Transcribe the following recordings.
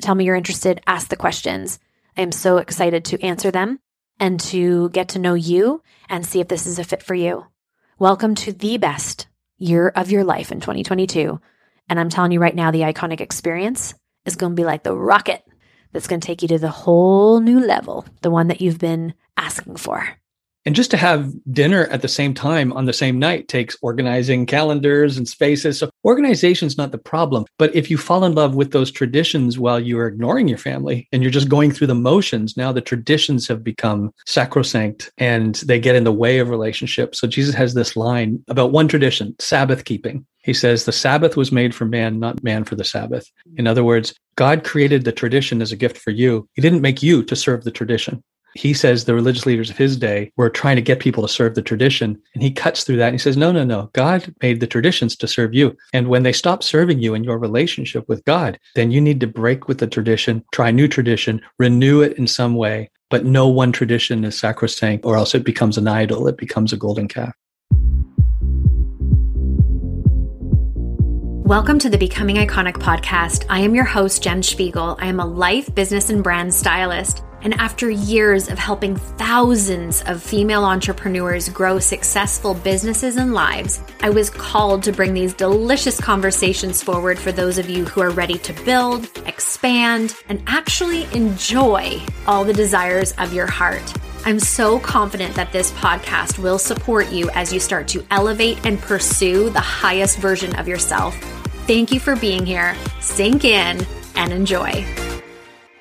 tell me you're interested, ask the questions. I am so excited to answer them and to get to know you and see if this is a fit for you. Welcome to the best year of your life in 2022. And I'm telling you right now, the iconic experience is going to be like the rocket that's going to take you to the whole new level, the one that you've been asking for. And just to have dinner at the same time on the same night takes organizing calendars and spaces. So organization is not the problem. But if you fall in love with those traditions while you are ignoring your family and you're just going through the motions, now the traditions have become sacrosanct and they get in the way of relationships. So Jesus has this line about one tradition, Sabbath keeping. He says, The Sabbath was made for man, not man for the Sabbath. In other words, God created the tradition as a gift for you. He didn't make you to serve the tradition. He says the religious leaders of his day were trying to get people to serve the tradition. And he cuts through that and he says, no, no, no. God made the traditions to serve you. And when they stop serving you in your relationship with God, then you need to break with the tradition, try new tradition, renew it in some way. But no one tradition is sacrosanct, or else it becomes an idol, it becomes a golden calf. Welcome to the Becoming Iconic podcast. I am your host, Jen Spiegel. I am a life, business, and brand stylist. And after years of helping thousands of female entrepreneurs grow successful businesses and lives, I was called to bring these delicious conversations forward for those of you who are ready to build, expand, and actually enjoy all the desires of your heart. I'm so confident that this podcast will support you as you start to elevate and pursue the highest version of yourself. Thank you for being here. Sink in and enjoy.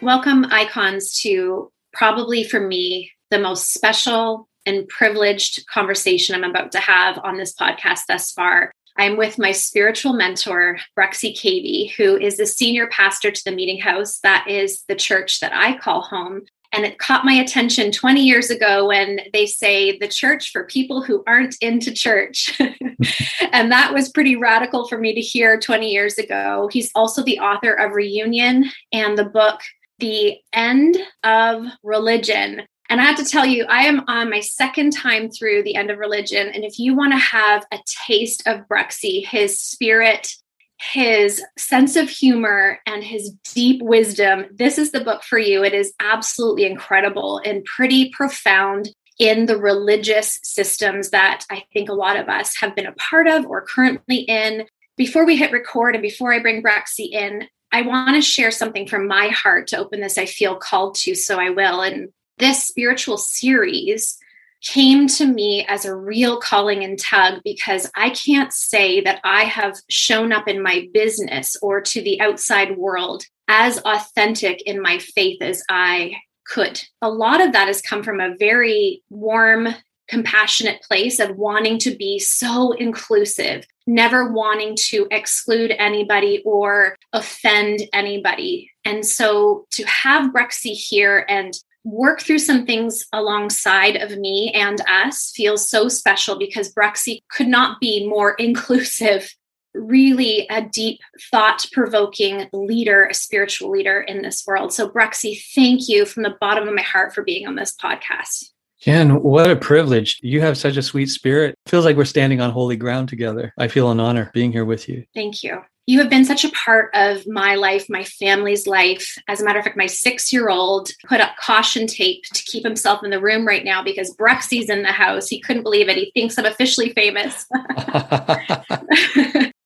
Welcome, icons, to probably for me the most special and privileged conversation I'm about to have on this podcast thus far. I'm with my spiritual mentor, Bruxy Cavey, who is the senior pastor to the Meeting House. That is the church that I call home. And it caught my attention 20 years ago when they say the church for people who aren't into church. and that was pretty radical for me to hear 20 years ago. He's also the author of Reunion and the book The End of Religion. And I have to tell you, I am on my second time through The End of Religion. And if you want to have a taste of Bruxy, his spirit, his sense of humor and his deep wisdom, this is the book for you. It is absolutely incredible and pretty profound in the religious systems that I think a lot of us have been a part of or currently in. Before we hit record and before I bring Bruxy in, I want to share something from my heart to open this. I feel called to, so I will. And this spiritual series came to me as a real calling and tug because I can't say that I have shown up in my business or to the outside world as authentic in my faith as I could. A lot of that has come from a very warm, compassionate place of wanting to be so inclusive, never wanting to exclude anybody or offend anybody. And so to have Bruxy here and work through some things alongside of me and us feels so special because Bruxy could not be more inclusive, really a deep, thought provoking leader, a spiritual leader in this world. So, Bruxy, thank you from the bottom of my heart for being on this podcast. Jen, what a privilege. You have such a sweet spirit. feels like we're standing on holy ground together. I feel an honor being here with you. Thank you you have been such a part of my life, my family's life. As a matter of fact, my six year old put up caution tape to keep himself in the room right now because Bruxy's in the house. He couldn't believe it. He thinks I'm officially famous.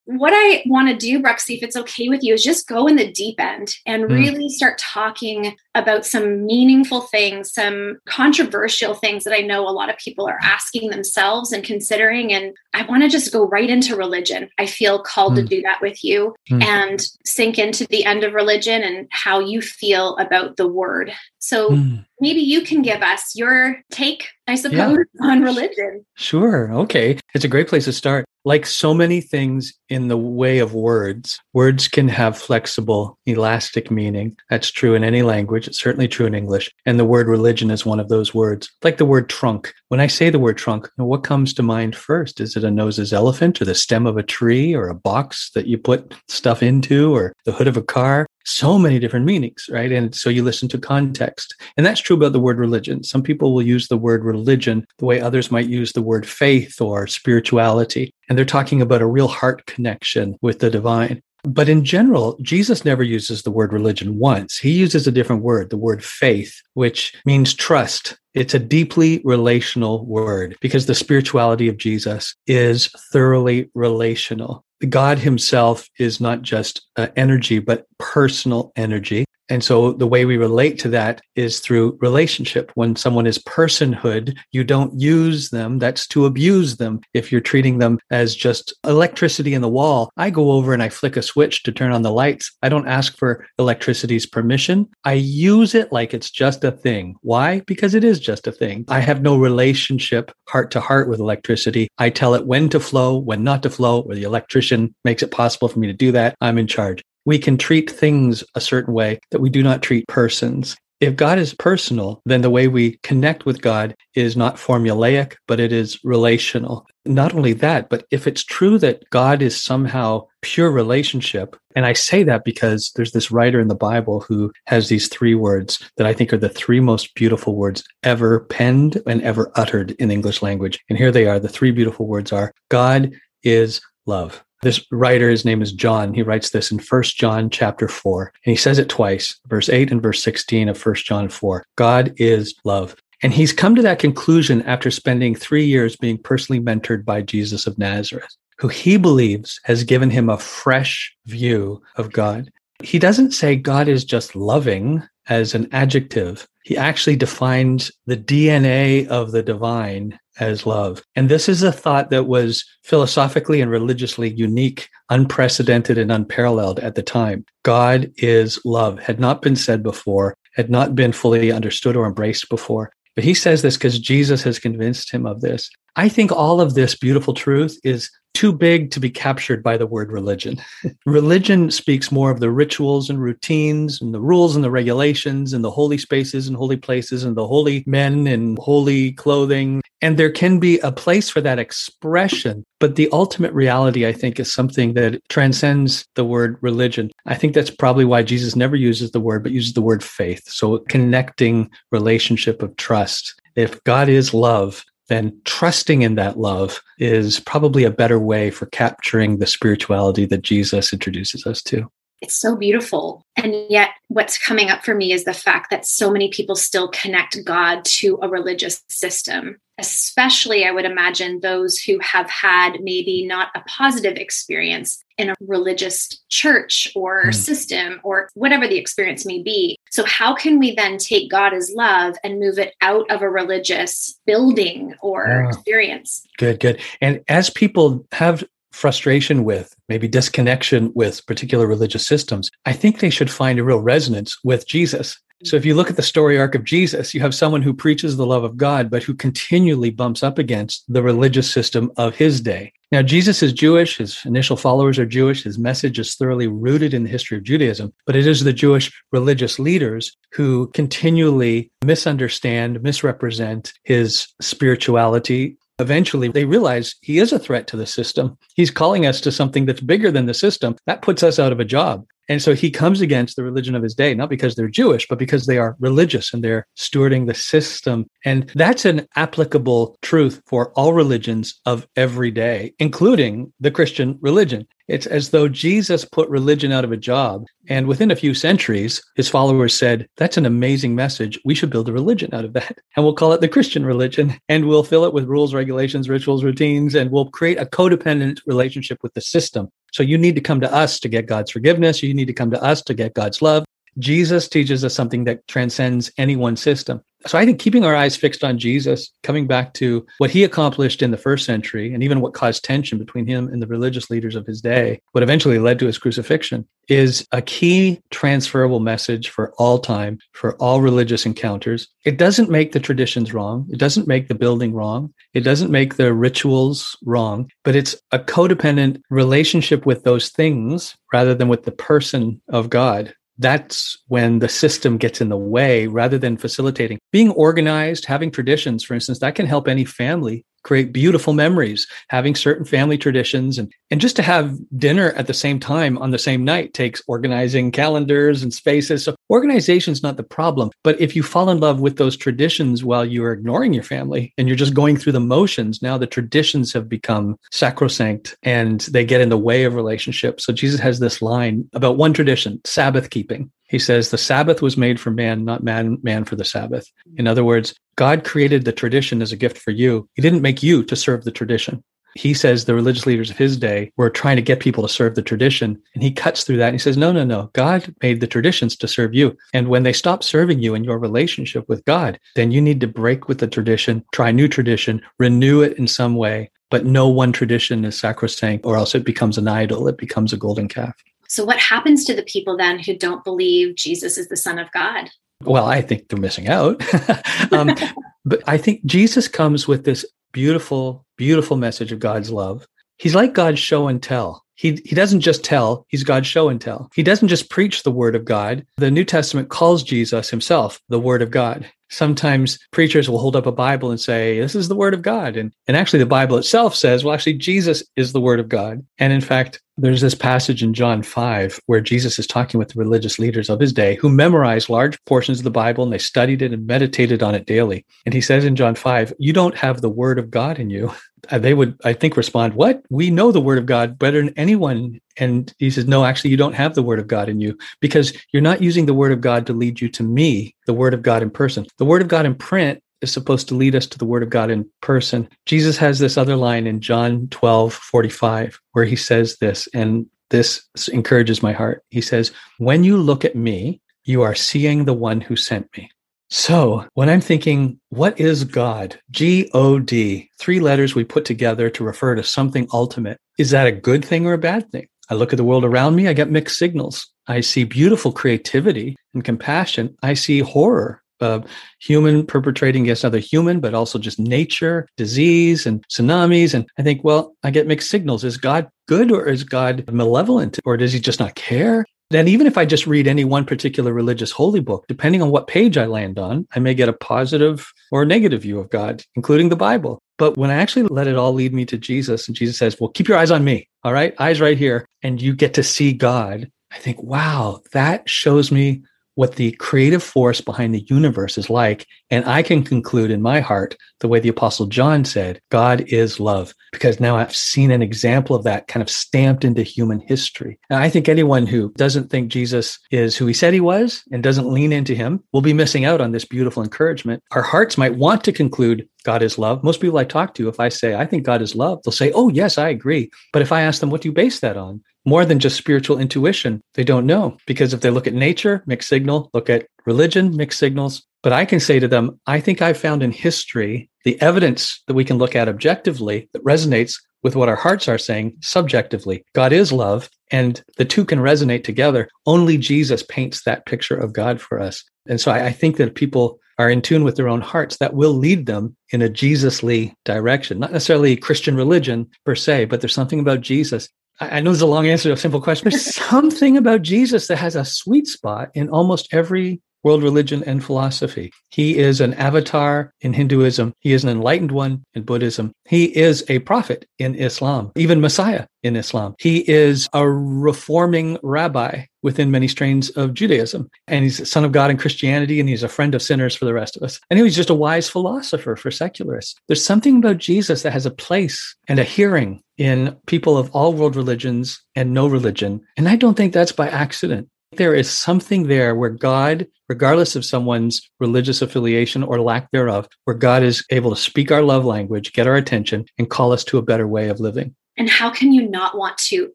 what I want to do, Bruxy, if it's okay with you, is just go in the deep end and mm. really start talking about some meaningful things, some controversial things that I know a lot of people are asking themselves and considering. And I want to just go right into religion. I feel called mm. to hmm. do that with you mm. and sink into the end of religion and how you feel about the word. So hmm. maybe you can give us your take, I suppose, yeah. on religion. Sure. Okay. It's a great place to start. Like so many things in the way of words, words can have flexible, elastic meaning. That's true in any language. It's certainly true in English. And the word religion is one of those words. Like the word trunk. When I say the word trunk, what comes to mind first? Is it a noses elephant or the stem of a tree or a box that you put stuff into or the hood of a car? so many different meanings, right? And so you listen to context. And that's true about the word religion. Some people will use the word religion the way others might use the word faith or spirituality. And they're talking about a real heart connection with the divine. But in general, Jesus never uses the word religion once. He uses a different word, the word faith, which means trust. It's a deeply relational word because the spirituality of Jesus is thoroughly relational. God himself is not just uh, energy, but personal energy. And so the way we relate to that is through relationship. When someone is personhood, you don't use them. That's to abuse them. If you're treating them as just electricity in the wall, I go over and I flick a switch to turn on the lights. I don't ask for electricity's permission. I use it like it's just a thing. Why? Because it is just a thing. I have no relationship heart to heart with electricity. I tell it when to flow, when not to flow, or the electrician makes it possible for me to do that. I'm in charge we can treat things a certain way that we do not treat persons. If God is personal, then the way we connect with God is not formulaic, but it is relational. Not only that, but if it's true that God is somehow pure relationship, and I say that because there's this writer in the Bible who has these three words that I think are the three most beautiful words ever penned and ever uttered in English language. And here they are. The three beautiful words are God is love. This writer, his name is John. He writes this in First John chapter 4. And he says it twice, verse 8 and verse 16 of First John 4. God is love. And he's come to that conclusion after spending three years being personally mentored by Jesus of Nazareth, who he believes has given him a fresh view of God. He doesn't say God is just loving as an adjective. He actually defines the DNA of the divine as love. And this is a thought that was philosophically and religiously unique, unprecedented, and unparalleled at the time. God is love, had not been said before, had not been fully understood or embraced before. But he says this because Jesus has convinced him of this. I think all of this beautiful truth is too big to be captured by the word religion. religion speaks more of the rituals and routines and the rules and the regulations and the holy spaces and holy places and the holy men in holy clothing. And there can be a place for that expression. But the ultimate reality, I think, is something that transcends the word religion. I think that's probably why Jesus never uses the word, but uses the word faith. So connecting relationship of trust. If God is love, then trusting in that love is probably a better way for capturing the spirituality that Jesus introduces us to. It's so beautiful. And yet, what's coming up for me is the fact that so many people still connect God to a religious system, especially, I would imagine, those who have had maybe not a positive experience in a religious church or mm. system or whatever the experience may be. So, how can we then take God as love and move it out of a religious building or yeah. experience? Good, good. And as people have frustration with, maybe disconnection with particular religious systems, I think they should find a real resonance with Jesus. So if you look at the story arc of Jesus, you have someone who preaches the love of God, but who continually bumps up against the religious system of his day. Now, Jesus is Jewish. His initial followers are Jewish. His message is thoroughly rooted in the history of Judaism, but it is the Jewish religious leaders who continually misunderstand, misrepresent his spirituality, eventually they realize he is a threat to the system. He's calling us to something that's bigger than the system. That puts us out of a job. And so he comes against the religion of his day, not because they're Jewish, but because they are religious and they're stewarding the system. And that's an applicable truth for all religions of every day, including the Christian religion. It's as though Jesus put religion out of a job. And within a few centuries, his followers said, That's an amazing message. We should build a religion out of that. And we'll call it the Christian religion. And we'll fill it with rules, regulations, rituals, routines, and we'll create a codependent relationship with the system. So you need to come to us to get God's forgiveness. You need to come to us to get God's love. Jesus teaches us something that transcends any one system. So I think keeping our eyes fixed on Jesus, coming back to what he accomplished in the first century, and even what caused tension between him and the religious leaders of his day, what eventually led to his crucifixion, is a key transferable message for all time, for all religious encounters. It doesn't make the traditions wrong. It doesn't make the building wrong. It doesn't make the rituals wrong, but it's a codependent relationship with those things rather than with the person of God that's when the system gets in the way rather than facilitating. Being organized, having traditions, for instance, that can help any family create beautiful memories, having certain family traditions and, and just to have dinner at the same time on the same night takes organizing calendars and spaces. So organization is not the problem. But if you fall in love with those traditions while you're ignoring your family and you're just going through the motions, now the traditions have become sacrosanct and they get in the way of relationships. So Jesus has this line about one tradition, Sabbath keeping. He says the Sabbath was made for man, not man, man for the Sabbath. In other words, God created the tradition as a gift for you. He didn't make you to serve the tradition. He says the religious leaders of his day were trying to get people to serve the tradition. And he cuts through that and he says, no, no, no. God made the traditions to serve you. And when they stop serving you in your relationship with God, then you need to break with the tradition, try new tradition, renew it in some way. But no one tradition is sacrosanct or else it becomes an idol. It becomes a golden calf. So, what happens to the people then who don't believe Jesus is the Son of God? Well, I think they're missing out. um, but I think Jesus comes with this beautiful, beautiful message of God's love. He's like God's show and tell. He, he doesn't just tell, he's God's show and tell. He doesn't just preach the word of God. The New Testament calls Jesus himself the word of God sometimes preachers will hold up a Bible and say, This is the word of God. And, and actually, the Bible itself says, Well, actually, Jesus is the word of God. And in fact, there's this passage in John 5 where Jesus is talking with the religious leaders of his day who memorized large portions of the Bible and they studied it and meditated on it daily. And he says in John 5, You don't have the word of God in you. They would, I think, respond, What? We know the word of God better than anyone. And he says, No, actually, you don't have the word of God in you because you're not using the word of God to lead you to me, the word of God in person. The word of God in print is supposed to lead us to the word of God in person. Jesus has this other line in John 12, 45, where he says this, and this encourages my heart. He says, When you look at me, you are seeing the one who sent me. So when I'm thinking, what is God? G O D, three letters we put together to refer to something ultimate. Is that a good thing or a bad thing? I look at the world around me, I get mixed signals. I see beautiful creativity and compassion. I see horror of human perpetrating against other human, but also just nature, disease, and tsunamis. And I think, well, I get mixed signals. Is God good or is God malevolent or does he just not care? Then, even if I just read any one particular religious holy book, depending on what page I land on, I may get a positive or a negative view of God, including the Bible. But when I actually let it all lead me to Jesus, and Jesus says, Well, keep your eyes on me. All right, eyes right here. And you get to see God. I think, wow, that shows me what the creative force behind the universe is like. And I can conclude in my heart the way the apostle John said, God is love, because now I've seen an example of that kind of stamped into human history. And I think anyone who doesn't think Jesus is who he said he was and doesn't lean into him will be missing out on this beautiful encouragement. Our hearts might want to conclude God is love. Most people I talk to, if I say, I think God is love, they'll say, Oh, yes, I agree. But if I ask them, what do you base that on? more than just spiritual intuition. They don't know because if they look at nature, mixed signal, look at religion, mixed signals. But I can say to them, I think I've found in history the evidence that we can look at objectively that resonates with what our hearts are saying subjectively. God is love, and the two can resonate together. Only Jesus paints that picture of God for us. And so I, I think that people are in tune with their own hearts, that will lead them in a Jesusly direction, not necessarily Christian religion per se, but there's something about Jesus I know there's a long answer to a simple question. There's something about Jesus that has a sweet spot in almost every world religion and philosophy. He is an avatar in Hinduism. He is an enlightened one in Buddhism. He is a prophet in Islam, even Messiah in Islam. He is a reforming rabbi within many strains of Judaism. And he's a son of God in Christianity, and he's a friend of sinners for the rest of us. And he was just a wise philosopher for secularists. There's something about Jesus that has a place and a hearing in people of all world religions and no religion. And I don't think that's by accident. There is something there where God, regardless of someone's religious affiliation or lack thereof, where God is able to speak our love language, get our attention, and call us to a better way of living. And how can you not want to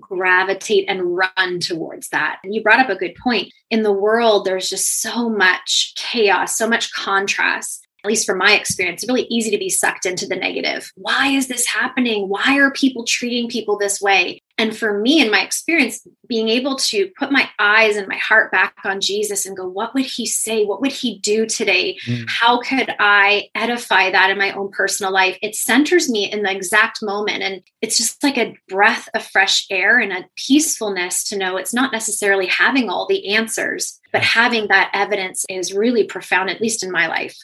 gravitate and run towards that? And you brought up a good point. In the world, there's just so much chaos, so much contrast at least from my experience, it's really easy to be sucked into the negative. Why is this happening? Why are people treating people this way? And for me, in my experience, being able to put my eyes and my heart back on Jesus and go, what would he say? What would he do today? Mm. How could I edify that in my own personal life? It centers me in the exact moment. And it's just like a breath of fresh air and a peacefulness to know it's not necessarily having all the answers, but having that evidence is really profound, at least in my life.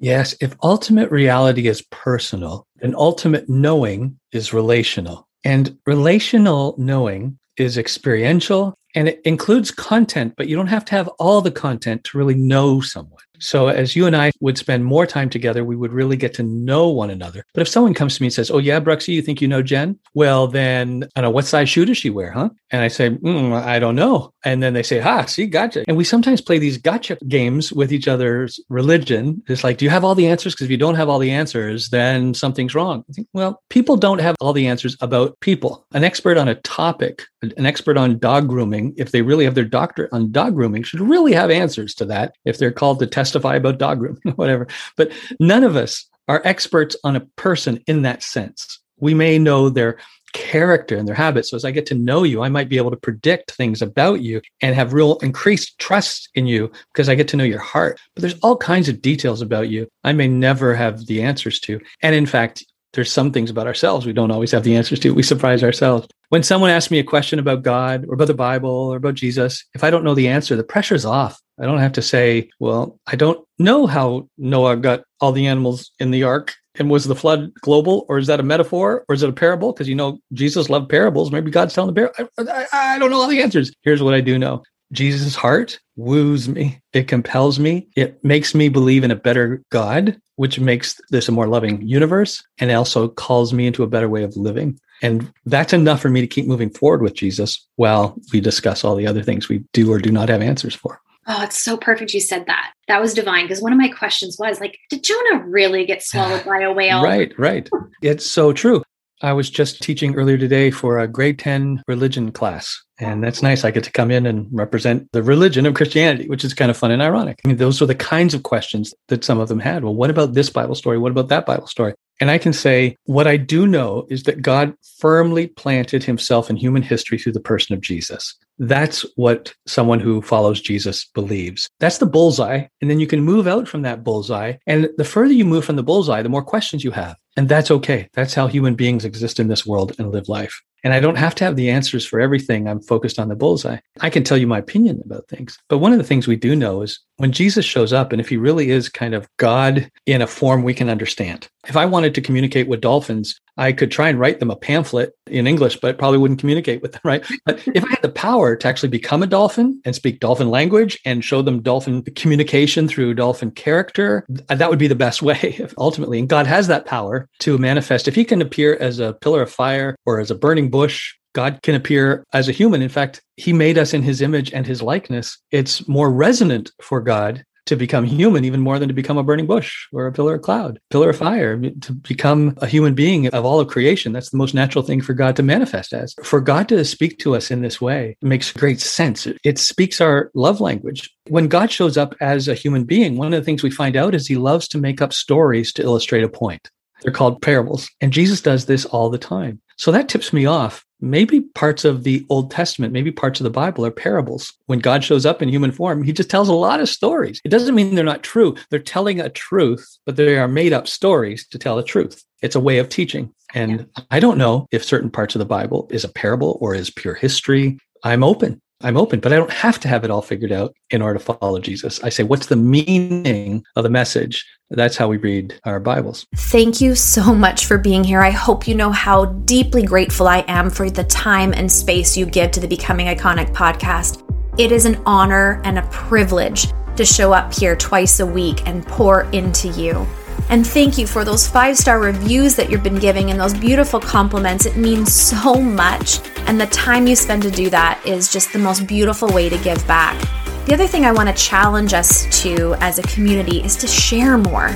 Yes, if ultimate reality is personal, then ultimate knowing is relational. And relational knowing is experiential and it includes content, but you don't have to have all the content to really know someone. So as you and I would spend more time together, we would really get to know one another. But if someone comes to me and says, "Oh yeah, Bruxy, you think you know Jen?" Well, then I know what size shoe does she wear, huh? And I say, mm, "I don't know." And then they say, "Ha, see, gotcha." And we sometimes play these gotcha games with each other's religion. It's like, "Do you have all the answers?" Because if you don't have all the answers, then something's wrong. Think, well, people don't have all the answers about people. An expert on a topic, an expert on dog grooming, if they really have their doctorate on dog grooming, should really have answers to that. If they're called to testify about dog grooming, whatever. But none of us are experts on a person in that sense. We may know their character and their habits. So as I get to know you, I might be able to predict things about you and have real increased trust in you because I get to know your heart. But there's all kinds of details about you I may never have the answers to. And in fact, there's some things about ourselves we don't always have the answers to. We surprise ourselves. When someone asks me a question about God or about the Bible or about Jesus, if I don't know the answer, the pressure's off. I don't have to say, well, I don't know how Noah got all the animals in the ark. And was the flood global or is that a metaphor or is it a parable? Because you know, Jesus loved parables. Maybe God's telling the parable. I, I, I don't know all the answers. Here's what I do know Jesus' heart woos me. It compels me. It makes me believe in a better God, which makes this a more loving universe and also calls me into a better way of living. And that's enough for me to keep moving forward with Jesus while we discuss all the other things we do or do not have answers for. Oh, it's so perfect you said that. That was divine because one of my questions was like, did Jonah really get swallowed by a whale? Right, right. It's so true. I was just teaching earlier today for a grade 10 religion class. And that's nice. I get to come in and represent the religion of Christianity, which is kind of fun and ironic. I mean, those are the kinds of questions that some of them had. Well, what about this Bible story? What about that Bible story? And I can say, what I do know is that God firmly planted himself in human history through the person of Jesus. That's what someone who follows Jesus believes. That's the bullseye. And then you can move out from that bullseye. And the further you move from the bullseye, the more questions you have. And that's okay. That's how human beings exist in this world and live life. And I don't have to have the answers for everything. I'm focused on the bullseye. I can tell you my opinion about things. But one of the things we do know is when Jesus shows up, and if he really is kind of God in a form we can understand. If I wanted to communicate with dolphins, I could try and write them a pamphlet in English, but probably wouldn't communicate with them, right? But if I had the power to actually become a dolphin and speak dolphin language and show them dolphin communication through dolphin character, that would be the best way ultimately. And God has that power to manifest. If he can appear as a pillar of fire or as a burning bush God can appear as a human. In fact, he made us in his image and his likeness. It's more resonant for God to become human even more than to become a burning bush or a pillar of cloud, pillar of fire, to become a human being of all of creation. That's the most natural thing for God to manifest as. For God to speak to us in this way makes great sense. It speaks our love language. When God shows up as a human being, one of the things we find out is he loves to make up stories to illustrate a point. They're called parables. And Jesus does this all the time. So that tips me off. Maybe parts of the Old Testament, maybe parts of the Bible are parables. When God shows up in human form, he just tells a lot of stories. It doesn't mean they're not true. They're telling a truth, but they are made up stories to tell a truth. It's a way of teaching. And yeah. I don't know if certain parts of the Bible is a parable or is pure history. I'm open. I'm open, but I don't have to have it all figured out in order to follow Jesus. I say, what's the meaning of the message? That's how we read our Bibles. Thank you so much for being here. I hope you know how deeply grateful I am for the time and space you give to the Becoming Iconic podcast. It is an honor and a privilege to show up here twice a week and pour into you. And thank you for those five star reviews that you've been giving and those beautiful compliments. It means so much. And the time you spend to do that is just the most beautiful way to give back. The other thing I want to challenge us to as a community is to share more.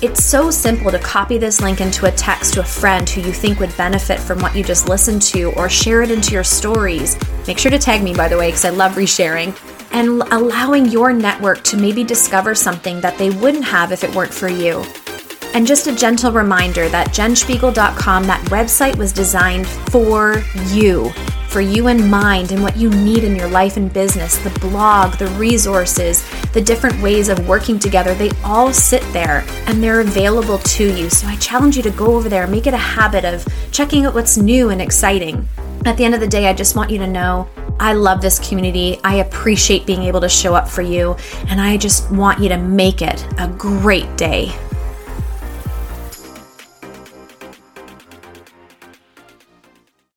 It's so simple to copy this link into a text to a friend who you think would benefit from what you just listened to or share it into your stories. Make sure to tag me, by the way, because I love resharing. And allowing your network to maybe discover something that they wouldn't have if it weren't for you. And just a gentle reminder that jenspiegel.com, that website was designed for you, for you in mind and what you need in your life and business. The blog, the resources, the different ways of working together, they all sit there and they're available to you. So I challenge you to go over there, make it a habit of checking out what's new and exciting. At the end of the day, I just want you to know I love this community. I appreciate being able to show up for you, and I just want you to make it a great day.